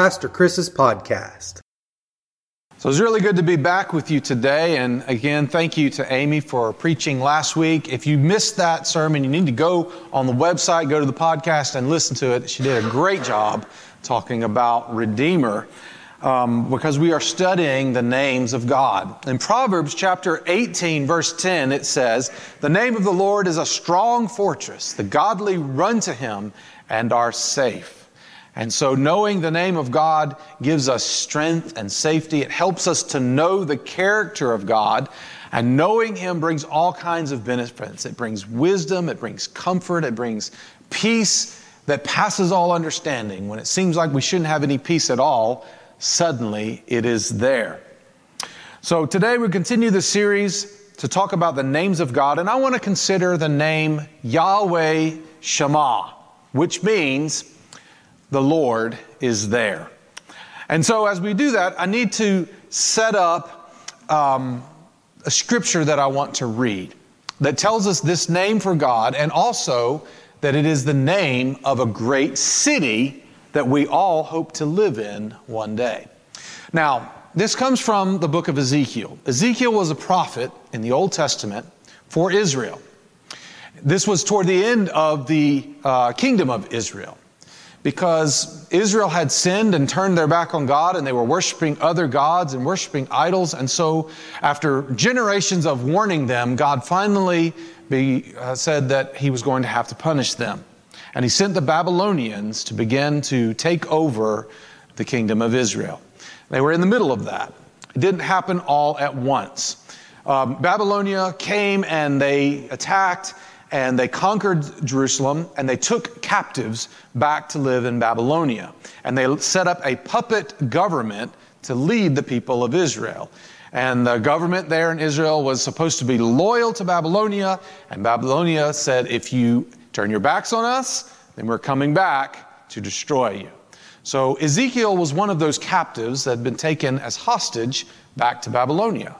Pastor Chris's podcast. So it's really good to be back with you today. And again, thank you to Amy for preaching last week. If you missed that sermon, you need to go on the website, go to the podcast, and listen to it. She did a great job talking about Redeemer um, because we are studying the names of God. In Proverbs chapter 18, verse 10, it says, The name of the Lord is a strong fortress. The godly run to him and are safe. And so, knowing the name of God gives us strength and safety. It helps us to know the character of God. And knowing Him brings all kinds of benefits. It brings wisdom, it brings comfort, it brings peace that passes all understanding. When it seems like we shouldn't have any peace at all, suddenly it is there. So, today we continue the series to talk about the names of God. And I want to consider the name Yahweh Shammah, which means the Lord is there. And so, as we do that, I need to set up um, a scripture that I want to read that tells us this name for God and also that it is the name of a great city that we all hope to live in one day. Now, this comes from the book of Ezekiel. Ezekiel was a prophet in the Old Testament for Israel. This was toward the end of the uh, kingdom of Israel because Israel had sinned and turned their back on God and they were worshiping other gods and worshiping idols. And so, after generations of warning them, God finally be, uh, said that he was going to have to punish them. And he sent the Babylonians to begin to take over the kingdom of Israel. They were in the middle of that. It didn't happen all at once. Um, Babylonia came and they attacked and they conquered Jerusalem and they took captives back to live in Babylonia. And they set up a puppet government to lead the people of Israel. And the government there in Israel was supposed to be loyal to Babylonia. And Babylonia said, if you turn your backs on us, then we're coming back to destroy you. So Ezekiel was one of those captives that had been taken as hostage back to Babylonia.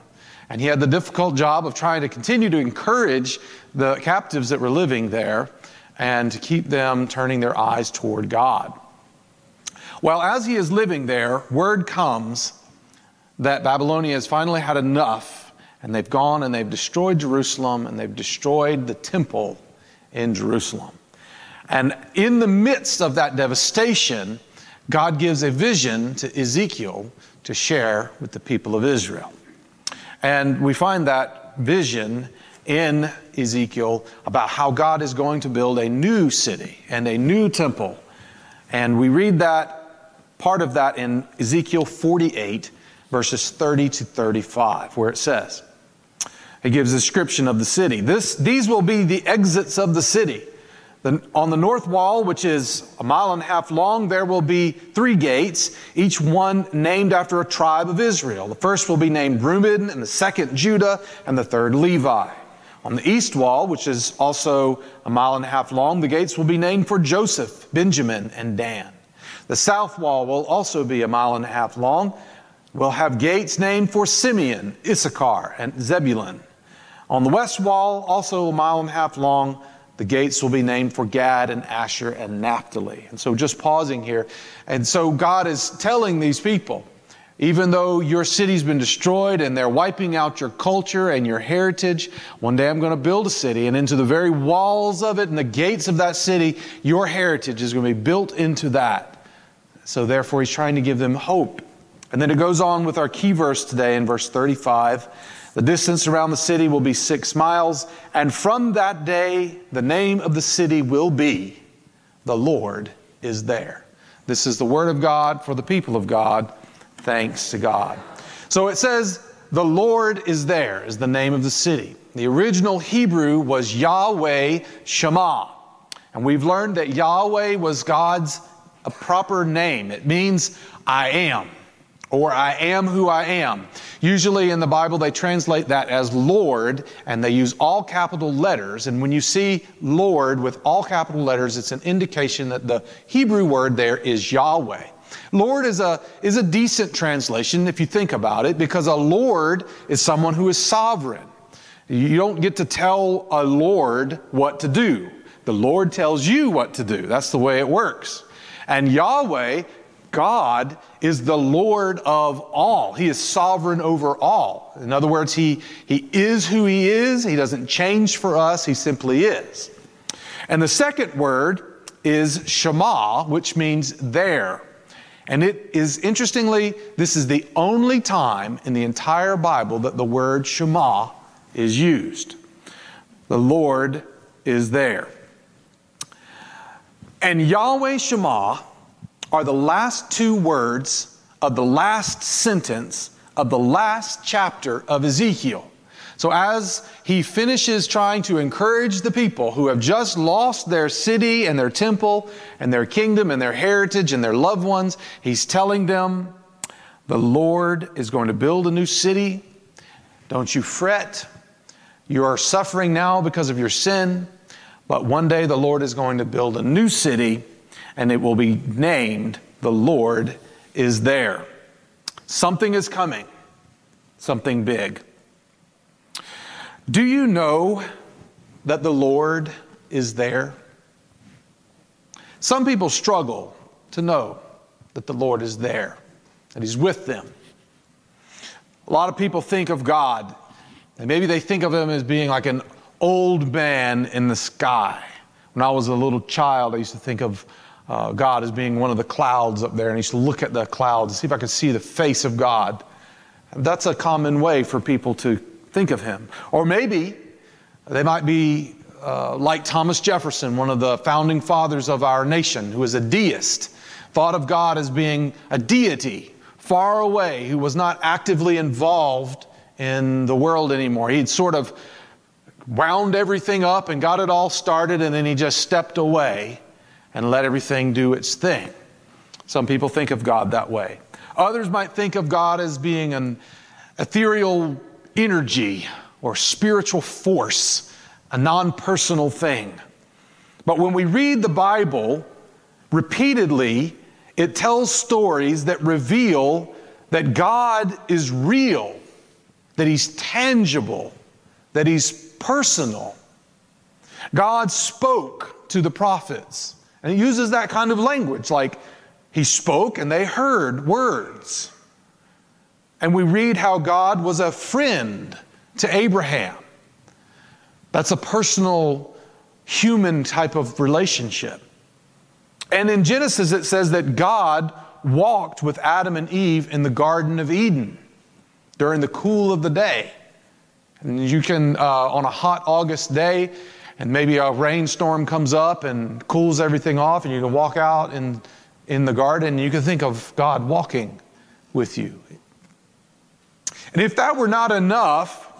And he had the difficult job of trying to continue to encourage the captives that were living there and to keep them turning their eyes toward God. Well, as he is living there, word comes that Babylonia has finally had enough, and they've gone and they've destroyed Jerusalem and they've destroyed the temple in Jerusalem. And in the midst of that devastation, God gives a vision to Ezekiel to share with the people of Israel. And we find that vision in Ezekiel about how God is going to build a new city and a new temple. And we read that, part of that in Ezekiel 48, verses 30 to 35, where it says, it gives a description of the city. This, these will be the exits of the city. The, on the north wall, which is a mile and a half long, there will be three gates, each one named after a tribe of Israel. The first will be named Reuben, and the second Judah, and the third Levi. On the east wall, which is also a mile and a half long, the gates will be named for Joseph, Benjamin, and Dan. The south wall will also be a mile and a half long. We'll have gates named for Simeon, Issachar, and Zebulun. On the west wall, also a mile and a half long, the gates will be named for Gad and Asher and Naphtali. And so, just pausing here. And so, God is telling these people, even though your city's been destroyed and they're wiping out your culture and your heritage, one day I'm going to build a city, and into the very walls of it and the gates of that city, your heritage is going to be built into that. So, therefore, He's trying to give them hope. And then it goes on with our key verse today in verse 35. The distance around the city will be six miles, and from that day, the name of the city will be The Lord is there. This is the word of God for the people of God. Thanks to God. So it says, The Lord is there, is the name of the city. The original Hebrew was Yahweh Shammah. And we've learned that Yahweh was God's proper name. It means I am or I am who I am. Usually in the Bible, they translate that as Lord, and they use all capital letters. And when you see Lord with all capital letters, it's an indication that the Hebrew word there is Yahweh. Lord is a, is a decent translation if you think about it, because a Lord is someone who is sovereign. You don't get to tell a Lord what to do. The Lord tells you what to do. That's the way it works. And Yahweh God is the Lord of all. He is sovereign over all. In other words, he, he is who He is. He doesn't change for us, He simply is. And the second word is Shammah, which means there. And it is interestingly, this is the only time in the entire Bible that the word Shammah is used. The Lord is there. And Yahweh Shammah are the last two words of the last sentence of the last chapter of Ezekiel. So, as he finishes trying to encourage the people who have just lost their city and their temple and their kingdom and their heritage and their loved ones, he's telling them, The Lord is going to build a new city. Don't you fret. You are suffering now because of your sin, but one day the Lord is going to build a new city and it will be named The Lord is There. Something is coming, something big. Do you know that the Lord is there? Some people struggle to know that the Lord is there, that He's with them. A lot of people think of God, and maybe they think of Him as being like an old man in the sky. When I was a little child, I used to think of uh, God as being one of the clouds up there, and he used to look at the clouds and see if I could see the face of God. That's a common way for people to think of him. Or maybe they might be uh, like Thomas Jefferson, one of the founding fathers of our nation, who was a deist, thought of God as being a deity far away, who was not actively involved in the world anymore. He'd sort of wound everything up and got it all started, and then he just stepped away and let everything do its thing. Some people think of God that way. Others might think of God as being an ethereal energy or spiritual force, a non personal thing. But when we read the Bible repeatedly, it tells stories that reveal that God is real, that He's tangible, that He's personal. God spoke to the prophets, and He uses that kind of language like He spoke and they heard words. And we read how God was a friend to Abraham. That's a personal, human type of relationship. And in Genesis, it says that God walked with Adam and Eve in the Garden of Eden during the cool of the day. And you can, uh, on a hot August day, and maybe a rainstorm comes up and cools everything off, and you can walk out in, in the garden, you can think of God walking with you. And if that were not enough,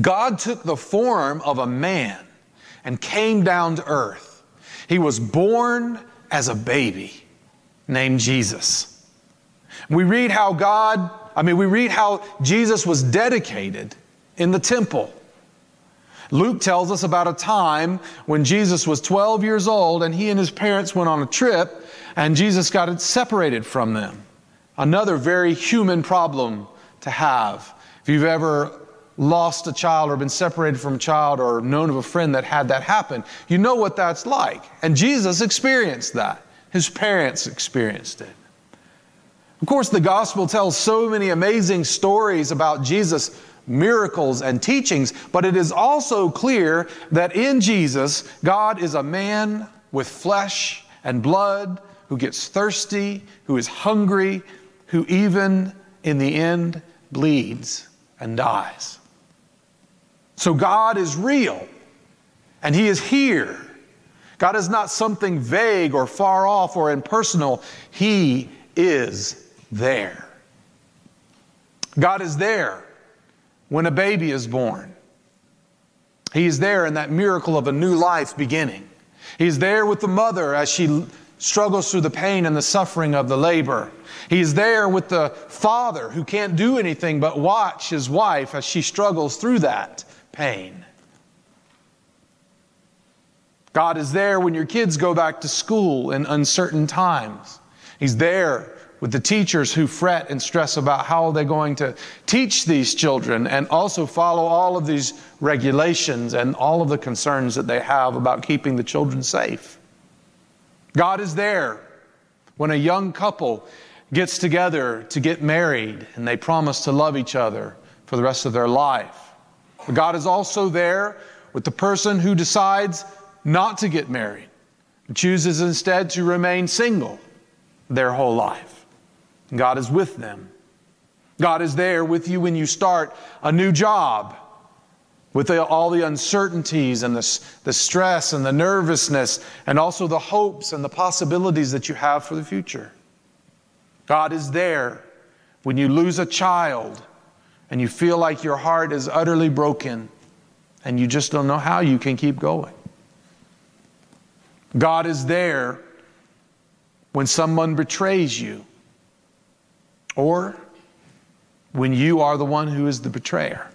God took the form of a man and came down to earth. He was born as a baby named Jesus. We read how God, I mean, we read how Jesus was dedicated in the temple. Luke tells us about a time when Jesus was 12 years old and he and his parents went on a trip and Jesus got separated from them. Another very human problem to have. If you've ever lost a child or been separated from a child or known of a friend that had that happen, you know what that's like. And Jesus experienced that. His parents experienced it. Of course, the gospel tells so many amazing stories about Jesus' miracles and teachings, but it is also clear that in Jesus, God is a man with flesh and blood who gets thirsty, who is hungry, who even in the end bleeds, and dies. So God is real, and He is here. God is not something vague or far off or impersonal. He is there. God is there when a baby is born. He is there in that miracle of a new life beginning. He's there with the mother as she struggles through the pain and the suffering of the labor. He's there with the father who can't do anything but watch his wife as she struggles through that pain. God is there when your kids go back to school in uncertain times. He's there with the teachers who fret and stress about how they're going to teach these children and also follow all of these regulations and all of the concerns that they have about keeping the children safe. God is there when a young couple gets together to get married and they promise to love each other for the rest of their life. But God is also there with the person who decides not to get married, chooses instead to remain single their whole life. God is with them. God is there with you when you start a new job with the, all the uncertainties and the, the stress and the nervousness and also the hopes and the possibilities that you have for the future. God is there when you lose a child and you feel like your heart is utterly broken and you just don't know how you can keep going. God is there when someone betrays you or when you are the one who is the betrayer.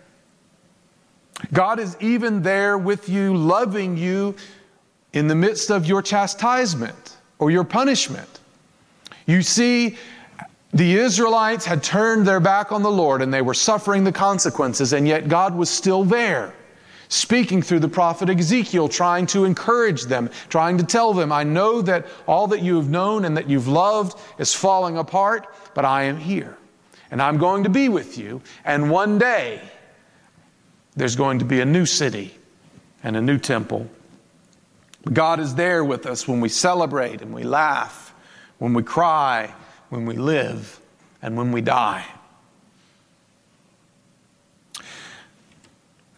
God is even there with you, loving you in the midst of your chastisement or your punishment. You see, the Israelites had turned their back on the Lord and they were suffering the consequences, and yet God was still there, speaking through the prophet Ezekiel, trying to encourage them, trying to tell them, I know that all that you have known and that you've loved is falling apart, but I am here. And I'm going to be with you. And one day, there's going to be a new city and a new temple. God is there with us when we celebrate and we laugh, when we cry when we live, and when we die.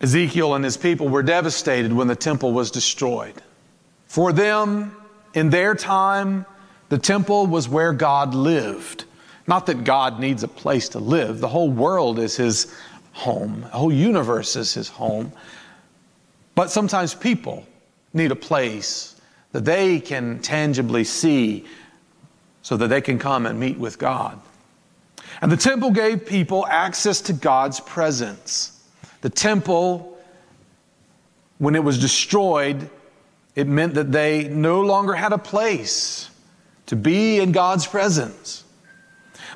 Ezekiel and his people were devastated when the temple was destroyed. For them, in their time, the temple was where God lived. Not that God needs a place to live, the whole world is his home, the whole universe is his home. But sometimes people need a place that they can tangibly see so that they can come and meet with God. And the temple gave people access to God's presence. The temple, when it was destroyed, it meant that they no longer had a place to be in God's presence.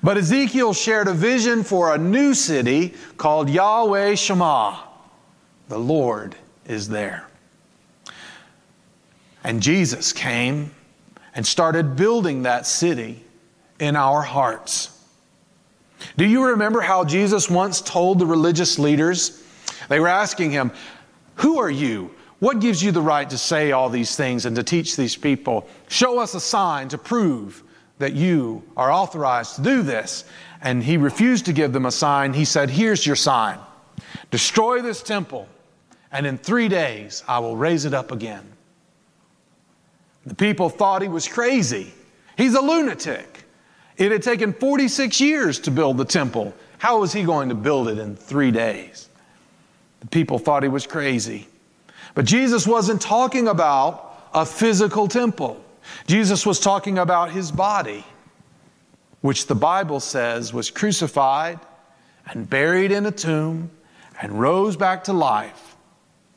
But Ezekiel shared a vision for a new city called Yahweh Shammah. The Lord is there. And Jesus came and started building that city in our hearts. Do you remember how Jesus once told the religious leaders? They were asking him, Who are you? What gives you the right to say all these things and to teach these people? Show us a sign to prove that you are authorized to do this. And he refused to give them a sign. He said, Here's your sign destroy this temple, and in three days I will raise it up again. The people thought he was crazy. He's a lunatic. It had taken 46 years to build the temple. How was he going to build it in three days? People thought he was crazy. But Jesus wasn't talking about a physical temple. Jesus was talking about his body, which the Bible says was crucified and buried in a tomb and rose back to life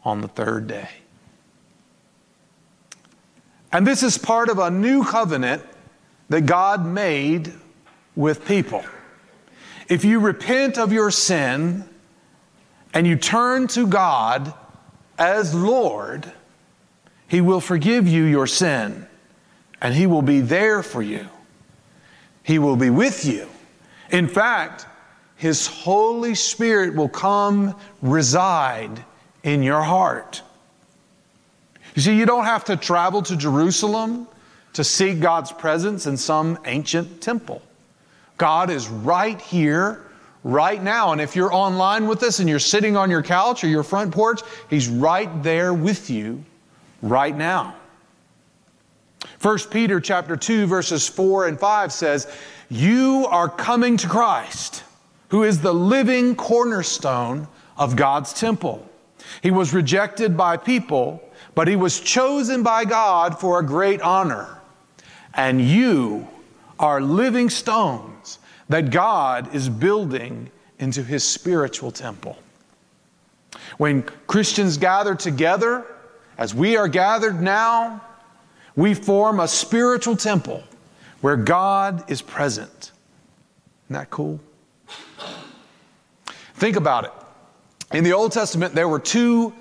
on the third day. And this is part of a new covenant that God made with people. If you repent of your sin and you turn to God as Lord, He will forgive you your sin and He will be there for you. He will be with you. In fact, His Holy Spirit will come reside in your heart. You see, you don't have to travel to Jerusalem to seek God's presence in some ancient temple. God is right here, right now. And if you're online with us and you're sitting on your couch or your front porch, He's right there with you right now. 1 Peter chapter 2 verses 4 and 5 says, "You are coming to Christ, who is the living cornerstone of God's temple. He was rejected by people, but he was chosen by God for a great honor. And you are living stones that God is building into his spiritual temple. When Christians gather together, as we are gathered now, we form a spiritual temple where God is present. Isn't that cool? Think about it. In the Old Testament, there were two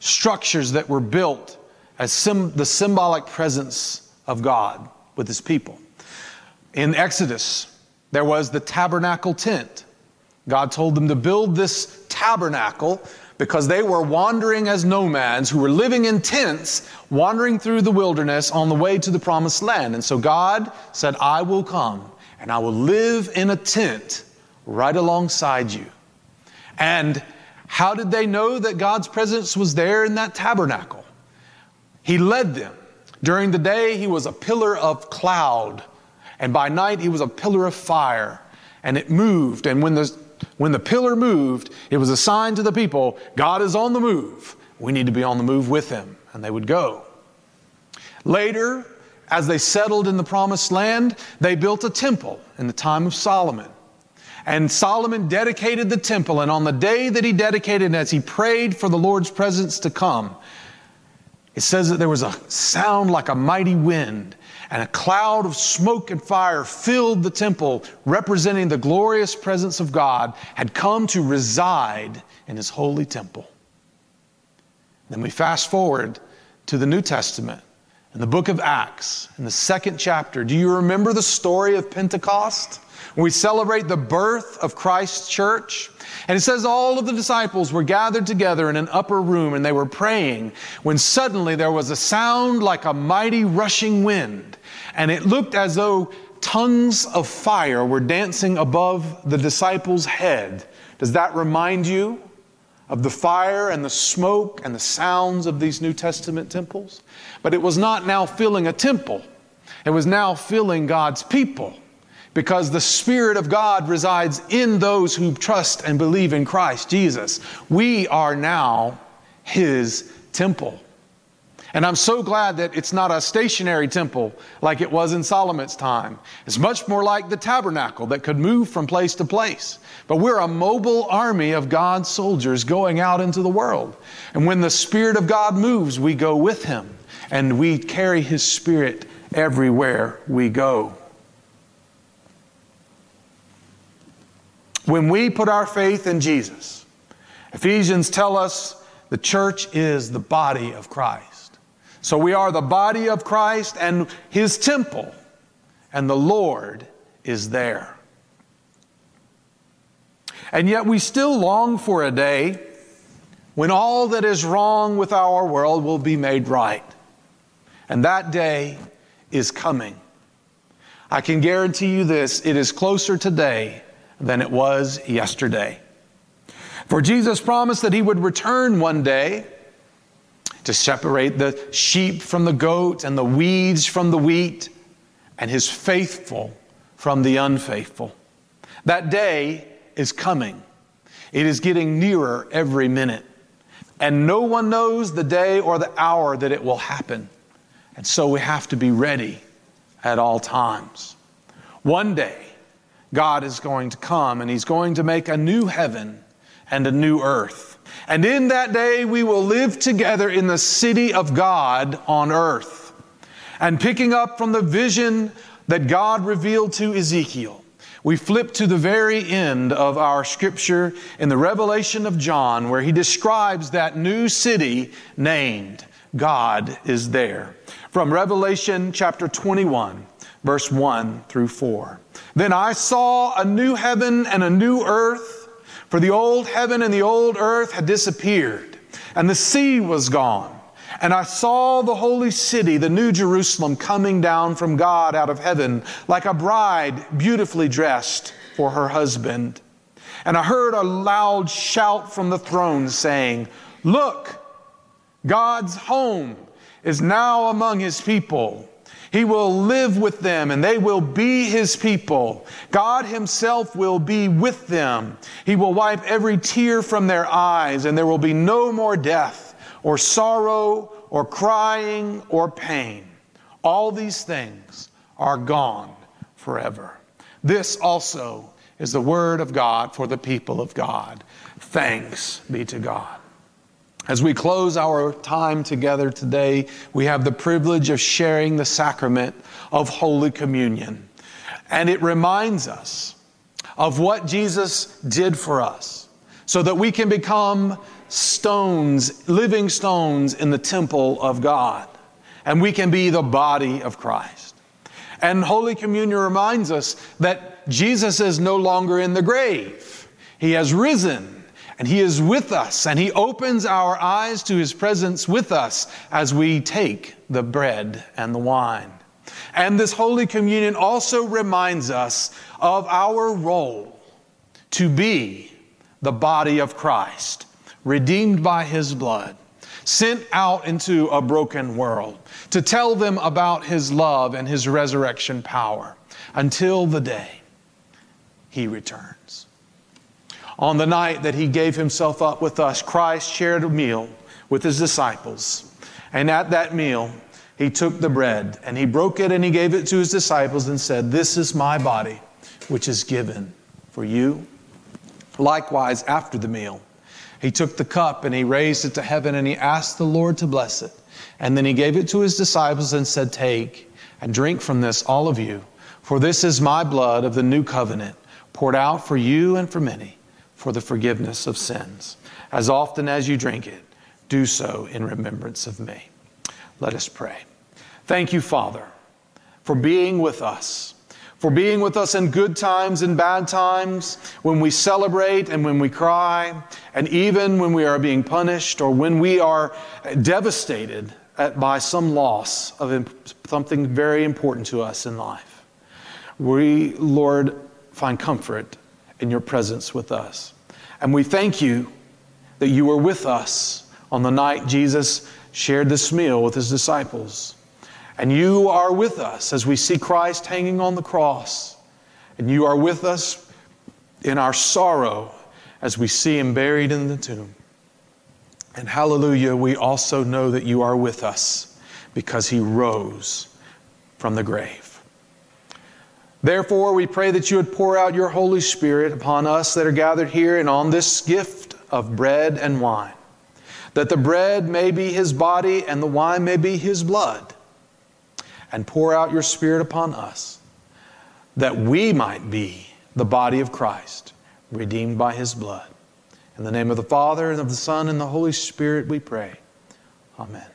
structures that were built as sim- the symbolic presence of God with his people. In Exodus, there was the tabernacle tent. God told them to build this tabernacle because they were wandering as nomads who were living in tents, wandering through the wilderness on the way to the promised land. And so God said, I will come and I will live in a tent right alongside you. And how did they know that God's presence was there in that tabernacle? He led them. During the day, he was a pillar of cloud, and by night, he was a pillar of fire, and it moved. And when the when the pillar moved, it was a sign to the people God is on the move. We need to be on the move with him. And they would go. Later, as they settled in the promised land, they built a temple in the time of Solomon. And Solomon dedicated the temple, and on the day that he dedicated, as he prayed for the Lord's presence to come, it says that there was a sound like a mighty wind, and a cloud of smoke and fire filled the temple, representing the glorious presence of God had come to reside in his holy temple. Then we fast forward to the New Testament in the book of Acts, in the second chapter. Do you remember the story of Pentecost? We celebrate the birth of Christ's church. And it says all of the disciples were gathered together in an upper room and they were praying when suddenly there was a sound like a mighty rushing wind. And it looked as though tongues of fire were dancing above the disciples' head. Does that remind you of the fire and the smoke and the sounds of these New Testament temples? But it was not now filling a temple, it was now filling God's people because the Spirit of God resides in those who trust and believe in Christ Jesus. We are now His temple. And I'm so glad that it's not a stationary temple like it was in Solomon's time. It's much more like the tabernacle that could move from place to place. But we're a mobile army of God's soldiers going out into the world. And when the Spirit of God moves, we go with Him and we carry His Spirit everywhere we go. When we put our faith in Jesus, Ephesians tell us the church is the body of Christ. So we are the body of Christ and his temple, and the Lord is there. And yet we still long for a day when all that is wrong with our world will be made right. And that day is coming. I can guarantee you this it is closer today than it was yesterday. For Jesus promised that he would return one day to separate the sheep from the goat and the weeds from the wheat and his faithful from the unfaithful. That day is coming. It is getting nearer every minute. And no one knows the day or the hour that it will happen. And so we have to be ready at all times. One day, God is going to come and He's going to make a new heaven and a new earth. And in that day, we will live together in the city of God on earth. And picking up from the vision that God revealed to Ezekiel, we flip to the very end of our scripture in the Revelation of John, where he describes that new city named God is there. From Revelation chapter 21, verse 1 through 4. Then I saw a new heaven and a new earth, for the old heaven and the old earth had disappeared, and the sea was gone. And I saw the holy city, the new Jerusalem, coming down from God out of heaven, like a bride beautifully dressed for her husband. And I heard a loud shout from the throne saying, Look, God's home is now among his people he will live with them and they will be his people. God himself will be with them. He will wipe every tear from their eyes and there will be no more death or sorrow or crying or pain. All these things are gone forever. This also is the word of God for the people of God. Thanks be to God. As we close our time together today, we have the privilege of sharing the sacrament of Holy Communion. And it reminds us of what Jesus did for us so that we can become stones, living stones in the temple of God. And we can be the body of Christ. And Holy Communion reminds us that Jesus is no longer in the grave. He has risen and He is with us and He opens our eyes to His presence with us as we take the bread and the wine. And this Holy Communion also reminds us of our role to be the body of Christ, redeemed by His blood sent out into a broken world to tell them about his love and his resurrection power until the day he returns. On the night that he gave himself up with us, Christ shared a meal with his disciples. And at that meal, he took the bread and he broke it and he gave it to his disciples and said, This is my body, which is given for you. Likewise, after the meal, he took the cup and he raised it to heaven and he asked the Lord to bless it. And then he gave it to his disciples and said, Take and drink from this, all of you, for this is my blood of the new covenant, poured out for you and for many for the forgiveness of sins. As often as you drink it, do so in remembrance of me. Let us pray. Thank you, Father, for being with us for being with us in good times and bad times, when we celebrate and when we cry, and even when we are being punished or when we are devastated at, by some loss of something very important to us in life. We, Lord, find comfort in your presence with us. And we thank you that you were with us on the night Jesus shared this meal with his disciples. And you are with us as we see Christ hanging on the cross. And you are with us in our sorrow as we see him buried in the tomb. And hallelujah, we also know that you are with us because he rose from the grave. Therefore, we pray that you would pour out your Holy Spirit upon us that are gathered here and on this gift of bread and wine, that the bread may be his body and the wine may be his blood and pour out your Spirit upon us, that we might be the body of Christ, redeemed by his blood. In the name of the Father, and of the Son, and the Holy Spirit, we pray. Amen.